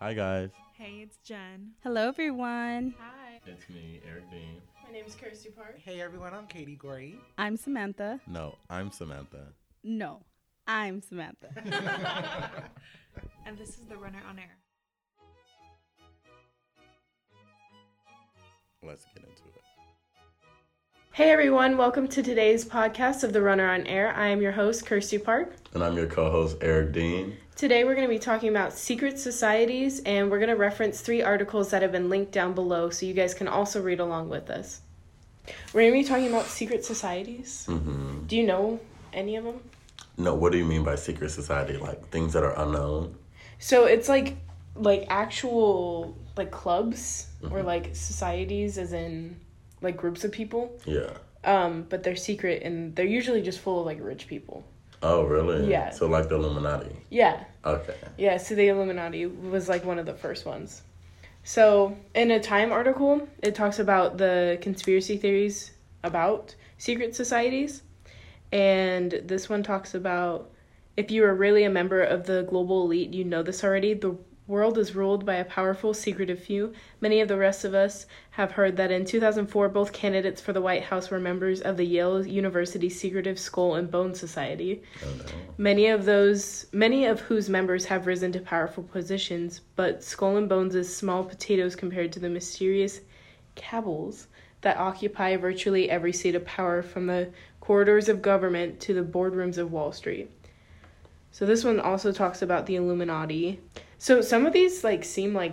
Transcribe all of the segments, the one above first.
Hi guys. Hey, it's Jen. Hello, everyone. Hi. It's me, Eric Dean. My name is Kirstie Park. Hey everyone, I'm Katie Gray. I'm Samantha. No, I'm Samantha. No, I'm Samantha. And this is the Runner on Air. Let's get into it. Hey everyone, welcome to today's podcast of The Runner on Air. I am your host, Kirstie Park. And I'm your co-host, Eric Dean. Today we're going to be talking about secret societies and we're going to reference three articles that have been linked down below so you guys can also read along with us. We're going to be talking about secret societies. Mm-hmm. Do you know any of them? No, what do you mean by secret society? Like things that are unknown? So it's like like actual like clubs or like societies as in like groups of people. Yeah. Um but they're secret and they're usually just full of like rich people. Oh, really? Yeah. So like the Illuminati. Yeah. Okay. Yeah, so the Illuminati was like one of the first ones. So, in a Time article, it talks about the conspiracy theories about secret societies. And this one talks about if you are really a member of the global elite, you know this already. The world is ruled by a powerful, secretive few. Many of the rest of us have heard that in 2004, both candidates for the White House were members of the Yale University Secretive Skull and Bone Society. Oh, no. Many of those, many of whose members have risen to powerful positions, but Skull and Bones is small potatoes compared to the mysterious cabals that occupy virtually every seat of power from the corridors of government to the boardrooms of Wall Street. So this one also talks about the Illuminati. So some of these like seem like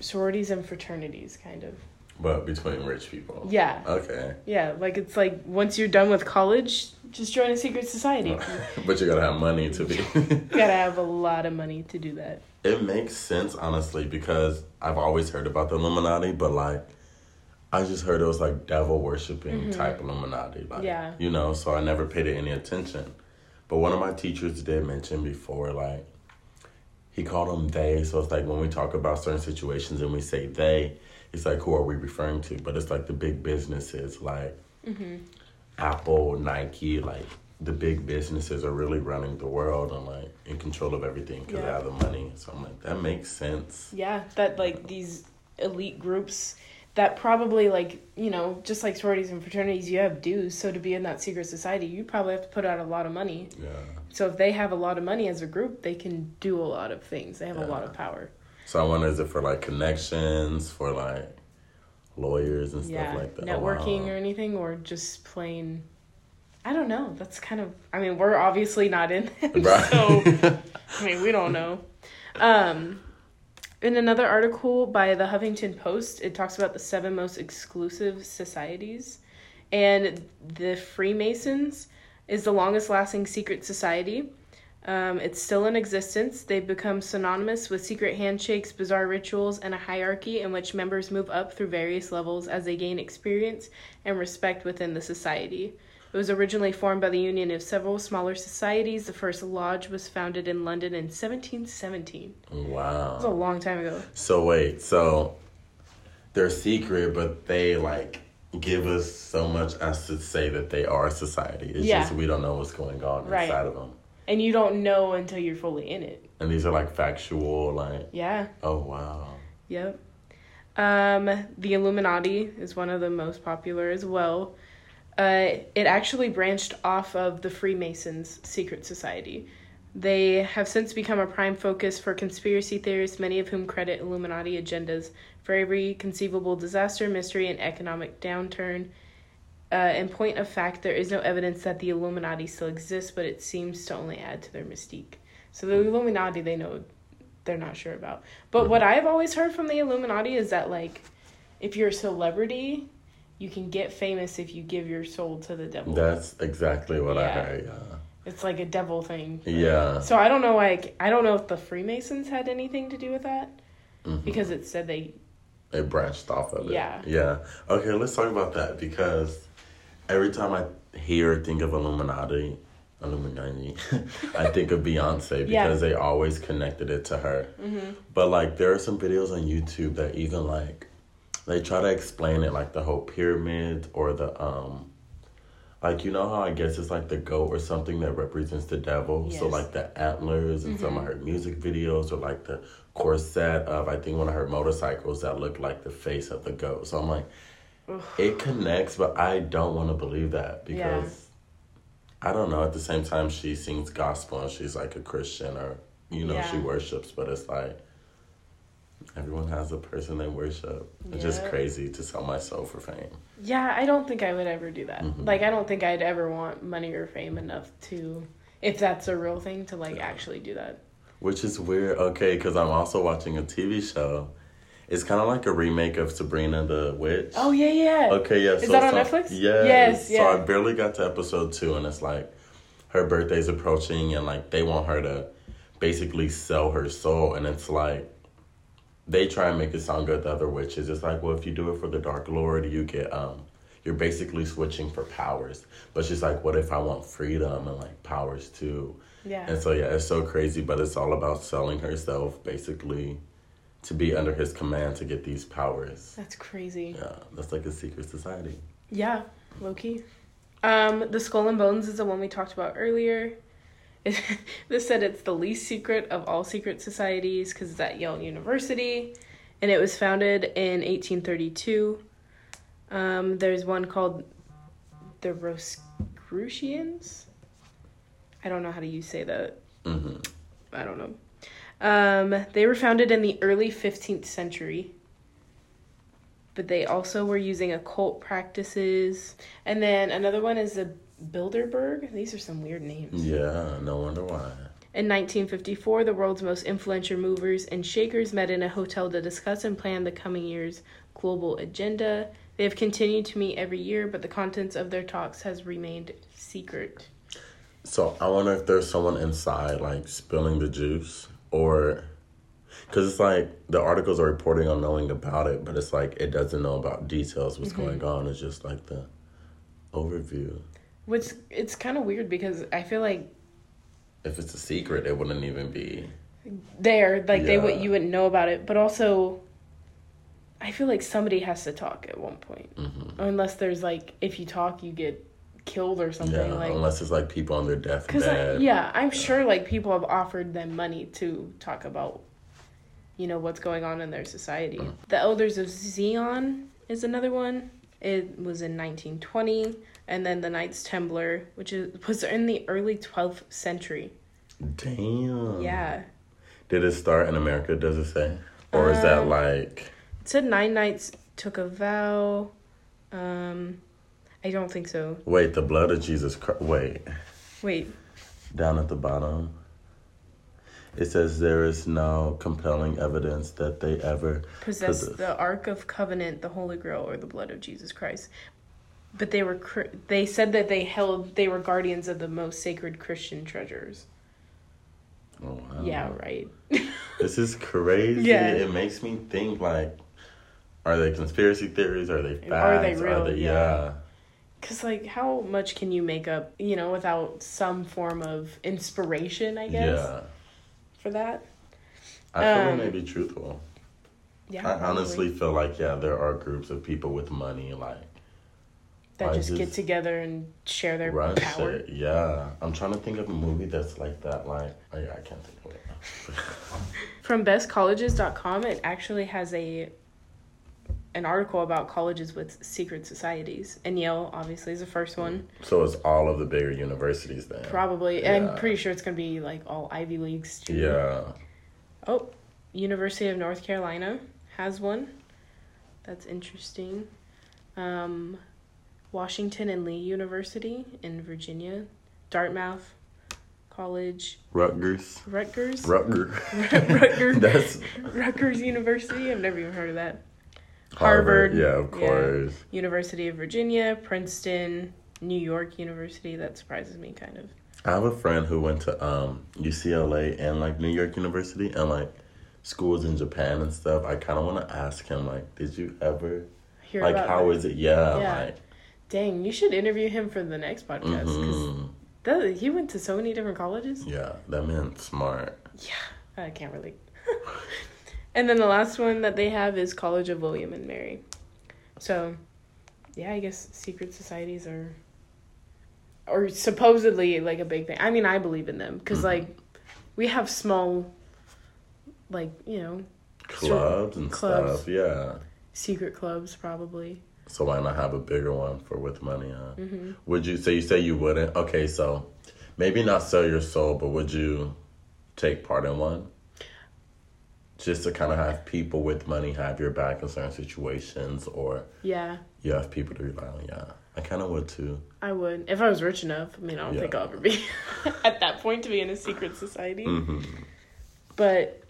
sororities and fraternities kind of. But between rich people. Yeah. Okay. Yeah, like it's like once you're done with college, just join a secret society. but you gotta have money to be. You gotta have a lot of money to do that. It makes sense, honestly, because I've always heard about the Illuminati, but like, I just heard it was like devil worshiping mm-hmm. type Illuminati. Like, Yeah. You know, so I never paid it any attention. But one of my teachers did mention before, like, he called them they. So it's like when we talk about certain situations and we say they, it's like, who are we referring to? But it's like the big businesses, like mm-hmm. Apple, Nike, like, the big businesses are really running the world and like in control of everything because they have the money. So I'm like, that makes sense. Yeah, that like these elite groups that probably like you know just like sororities and fraternities, you have dues. So to be in that secret society, you probably have to put out a lot of money. Yeah. So if they have a lot of money as a group, they can do a lot of things. They have a lot of power. So I wonder, is it for like connections, for like lawyers and stuff like that? Oh, networking wow. or anything, or just plain. I don't know. That's kind of. I mean, we're obviously not in it, Right. so I mean, we don't know. Um, in another article by the Huffington Post, it talks about the seven most exclusive societies, and the Freemasons is the longest lasting secret society. Um, it's still in existence. They've become synonymous with secret handshakes, bizarre rituals, and a hierarchy in which members move up through various levels as they gain experience and respect within the society. It was originally formed by the union of several smaller societies. The first lodge was founded in London in 1717. That was a long time ago. So wait, so they're secret, but they like give us so much as to say that they are a society. It's Yeah. just we don't know what's going on Right. inside of them. And you don't know until you're fully in it. And these are like factual, like Yeah. oh wow. Yep. Um, the Illuminati is one of the most popular as well. Uh, it actually branched off of the Freemasons' secret society. They have since become a prime focus for conspiracy theorists, many of whom credit Illuminati agendas for every conceivable disaster, mystery, and economic downturn. Uh, in point of fact, there is no evidence that the Illuminati still exists, but it seems to only add to their mystique. So the Illuminati, they know they're not sure about. But what I've always heard from the Illuminati is that like if you're a celebrity, you can get famous if you give your soul to the devil. That's exactly what I heard. Yeah. it's like a devil thing. Yeah. So I don't know like I don't know if the Freemasons had anything to do with that Mhm. because it said they They branched off of it. Yeah. Yeah. Okay, let's talk about that because every time I hear or think of Illuminati, Illuminati, I think of Beyonce because Yeah. they always connected it to her. Mm-hmm. But like, there are some videos on YouTube that even like they try to explain it, like the whole pyramid or the um. Like you know how I guess it's like the goat or something that represents the devil. So like the antlers and some of Mm-hmm. her music videos or like the corset of I think one of her motorcycles that looked like the face of the goat. So I'm like, it connects, but I don't want to believe that because I don't know. At the same time, she sings gospel and she's like a Christian or you know she worships, but it's like everyone has a person they worship. It's just crazy to sell my soul for fame. Yeah, I don't think I would ever do that. Mhm. Like, I don't think I'd ever want money or fame enough to, if that's a real thing, to like Yeah. actually do that. Which is weird, okay, because I'm also watching a TV show. It's kind of like a remake of Sabrina the Witch. Oh yeah, yeah. Okay, yeah. Is that on Netflix? Yes. Yes, So yeah. I barely got to episode two, and it's like her birthday's approaching, and like they want her to basically sell her soul, and it's like they try and make it sound good. The other witches, it's like, well, if you do it for the Dark Lord, you get um, you're basically switching for powers. But she's like, what if I want freedom and like powers too? Yeah. And so yeah, it's so crazy, but it's all about selling herself basically to be under his command to get these powers. That's crazy. Yeah, that's like a secret society. Yeah, Loki. Um, the Skull and Bones is the one we talked about earlier. this said it's the least secret of all secret societies because it's at Yale University, and it was founded in 1832. Um, there's one called the Rosicrucians. I don't know how to you say that. hmm I don't know. Um, they were founded in the early 15th century. But they also were using occult practices. And then another one is the Bilderberg. These are some weird names. Yeah, no wonder why. In 1954, the world's most influential movers and shakers met in a hotel to discuss and plan the coming year's global agenda. They have continued to meet every year, but the contents of their talks has remained secret. So I wonder if there's someone inside like spilling the juice, or because it's like the articles are reporting on knowing about it, but it's like it doesn't know about details what's mm-hmm. going on. It's just like the overview. Which it's kind of weird because I feel like If it's a secret, it wouldn't even be. there like they would you wouldn't know about it. But also i feel like somebody has to talk at one point. Hmm unless there's like if you talk you get killed or something Yeah, like unless it's like people on their deathbed. yeah i'm sure like people have offered them money to talk about you know what's going on in their society. Mm. the elders of zion is another one. It was in 1920 and then the knights templar which is was in the early 12th century Damn. yeah Did it start in America? Does it say, or is that Um, like? It said nine knights took a vow. Um, I don't think so. Wait, the blood of Jesus Christ. Wait. Wait, down at the bottom. It says there is no compelling evidence that they ever possess Possess. the Ark of Covenant, the Holy Grail, or the blood of Jesus Christ. But they were they said that they held they were guardians of the most sacred Christian treasures. Oh, wow. Yeah, right. This is crazy. Yeah. It makes me think like, are they conspiracy theories? Are they facts? Are they real? Yeah. yeah. Cause like, how much can you make up, you know, without some form of inspiration? I guess Yeah. for that. I feel Um, it may be truthful. Yeah, I probably. honestly feel like yeah, there are groups of people with money like that I just, get together and share their run power. shit. Yeah. I'm trying to think of a movie that's like that. Like, oh yeah, I can't think of it. From bestcolleges.com, it actually has a an article about colleges with secret societies. And Yale obviously is the first one. so it's all of the bigger universities then. Probably. Yeah. I'm pretty sure it's going to be like all Ivy Leagues too. Yeah. Oh, University of North Carolina has one. That's interesting. Um, Washington and Lee University in Virginia, Dartmouth College, Rutgers. Rutgers, Rutgers. Rutgers. That's Rutgers University. I've never even heard of that. Harvard. Harvard, Yeah, of yeah. course. University of Virginia, Princeton, New York University. That surprises me kind of. I have a friend who went to um, UCLA and like New York University and like schools in Japan and stuff. I kind of want to ask him like, did you ever Hear like how that. is it? Yeah, Yeah. like Dang, you should interview him for the next podcast because mhm. that he went to so many different colleges. yeah, that man's smart. Yeah, I can't relate. and then the last one that they have is College of William and Mary. So, yeah, I guess secret societies are, or supposedly like a big thing. I mean, I believe in them because Mhm. like we have small like you know Clubs and Clubs. stuff. Yeah. secret clubs probably. So why not have a bigger one for with money? Huh? Mm-hmm. Would you? So you say you wouldn't? Okay, so maybe not sell your soul, but would you take part in one? Just to kind of have people with money have your back in certain situations, or Yeah, you have people to rely on. Yeah, I kind of would too. I would if I was rich enough. I mean, I don't Yeah. think I'll ever be at that point to be in a secret society. hmm but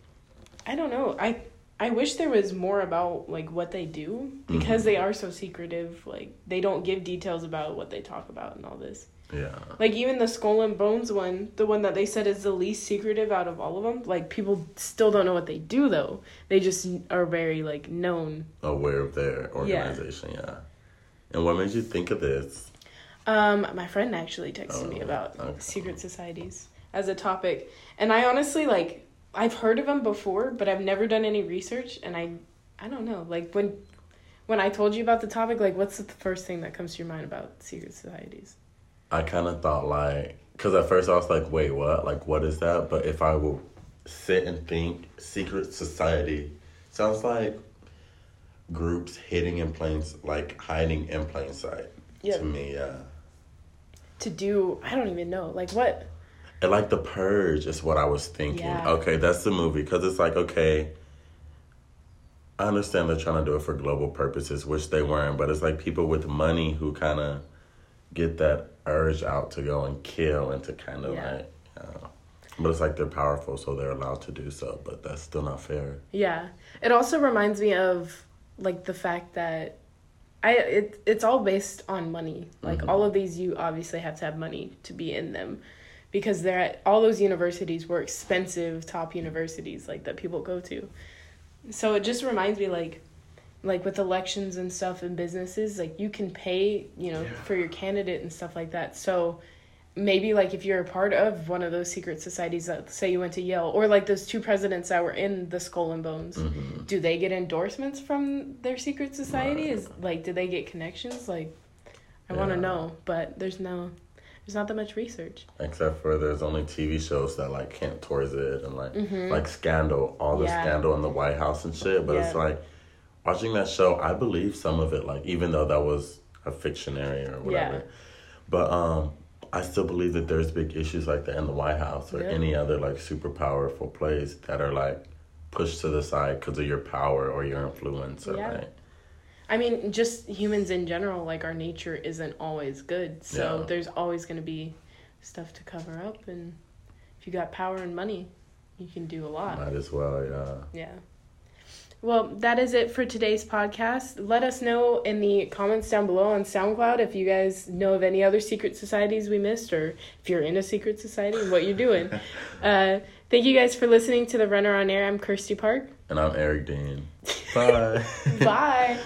I don't know. I I wish there was more about like what they do because Mhm. they are so secretive. Like they don't give details about what they talk about and all this. Yeah. Like even the skull and bones one, the one that they said is the least secretive out of all of them. Like people still don't know what they do though. They just are very like known. Aware of their organization. Yeah. And what made you think of this? Um, my friend actually texted me Oh, about okay. secret societies as a topic, and I honestly like I've heard of them before, but I've never done any research, and I I don't know like when when I told you about the topic, like what's the first thing that comes to your mind about secret societies? I kind of thought like, because at first I was like, wait, what? Like, what is that? But if I will sit and think, secret society sounds like groups hiding in plain, like hiding in plain sight. Yeah. To me, yeah. To do I don't even know like what And like the purge is what I was thinking. Yeah. Okay, that's the movie because it's like okay. I understand they're trying to do it for global purposes, which they weren't, but it's like people with money who kind of get that urge out to go and kill and to kind of Yeah. like, uh, but it's like they're powerful, so they're allowed to do so, but that's still not fair. Yeah. It also reminds me of like the fact that I it it's all based on money. Like Mhm. all of these you obviously have to have money to be in them because they're at all those universities were expensive top universities like that people go to. So it just reminds me like like with elections and stuff and businesses like you can pay, you know, Yeah. for your candidate and stuff like that. So maybe like if you're a part of one of those secret societies that say you went to Yale or like those two presidents that were in the Skull and Bones, hmm do they get endorsements from their secret society? Right. Like do they get connections? Like I want to know, but there's no there's not that much research. Except for there's only TV shows that like hint towards it and like Mhm. like Scandal, all the Yeah. scandal in the White House and shit. But it's like watching that show, I believe some of it, like even though that was a fictionary or whatever. Yeah. But um I still believe that there's big issues like that in the White House or Yeah. any other like super powerful place that are like pushed to the side because of your power or your influence or Yeah. like I mean, just humans in general, like our nature isn't always good. So Yeah. there's always going to be stuff to cover up. And if you got power and money, you can do a lot. might as well, yeah. Yeah. Well, that is it for today's podcast. Let us know in the comments down below on SoundCloud if you guys know of any other secret societies we missed or if you're in a secret society and what you're doing. uh, thank you guys for listening to the Runner on Air. I'm Kirstie Park. And I'm Eric Dean. Bye. Bye.